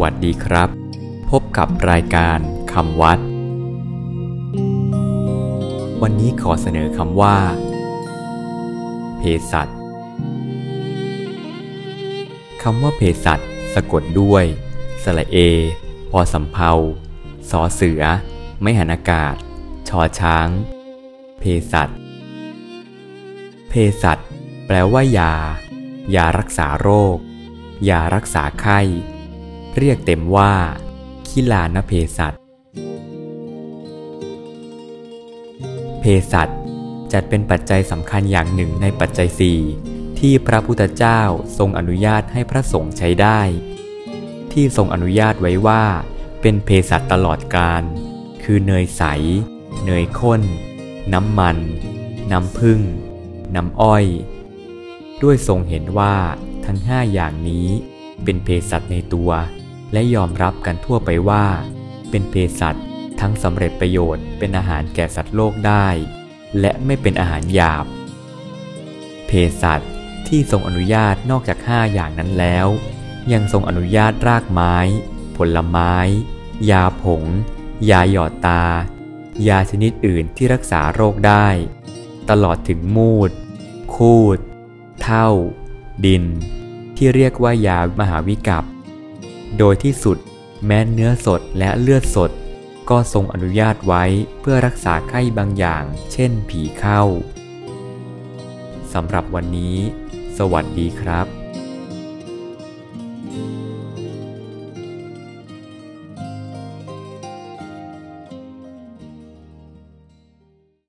วัสดีครับ พบกับรายการคำวัด วันนี้ขอเสนอคำว่า เภสัชคำว่าเภสัชสะกดด้วยสระเอ พอสำเพาสอเสือ ไม่หันอากาศ ชอช้าง เภสัชเภสัชแปลว่ายา ยารักษาโรค ยารักษาไข้ เรียกเต็มว่า คิลานเภสัชเภสัชจัดเป็นปัจจัยสำคัญอย่างหนึ่งในปัจจัยสี่ที่พระพุทธเจ้าทรงอนุญาตให้พระสงฆ์ใช้ได้ ที่ทรงอนุญาตไว้ว่า เป็นเภสัชตลอดกาลคือเนยใส เนยข้น น้ำมัน น้ำผึ้งน้ำอ้อย ด้วยทรงเห็นว่าทั้งห้าอย่างนี้เป็นเภสัชในตัว และยอมรับกันทั่วไปว่า เป็นเภสัชทั้งสำเร็จประโยชน์เป็นอาหารแก่สัตว์โลกได้ และไม่เป็นอาหารหยาบ เภสัชที่ทรงอนุญาตนอกจากห้าอย่างนั้นแล้ว ยังทรงอนุญาตรากไม้ ผลไม้ ยาผง ยาหยอดตา ยาชนิดอื่นที่รักษาโรคได้ ตลอดถึงมูด คูด เท่า ดิน ที่เรียกว่ายามหาวิกัป โดยที่สุดแม้เนื้อสดและเลือดสด ก็ทรงอนุญาตไว้เพื่อรักษาไข้บางอย่าง เช่นผีเข้าสำหรับวันนี้ สวัสดีครับ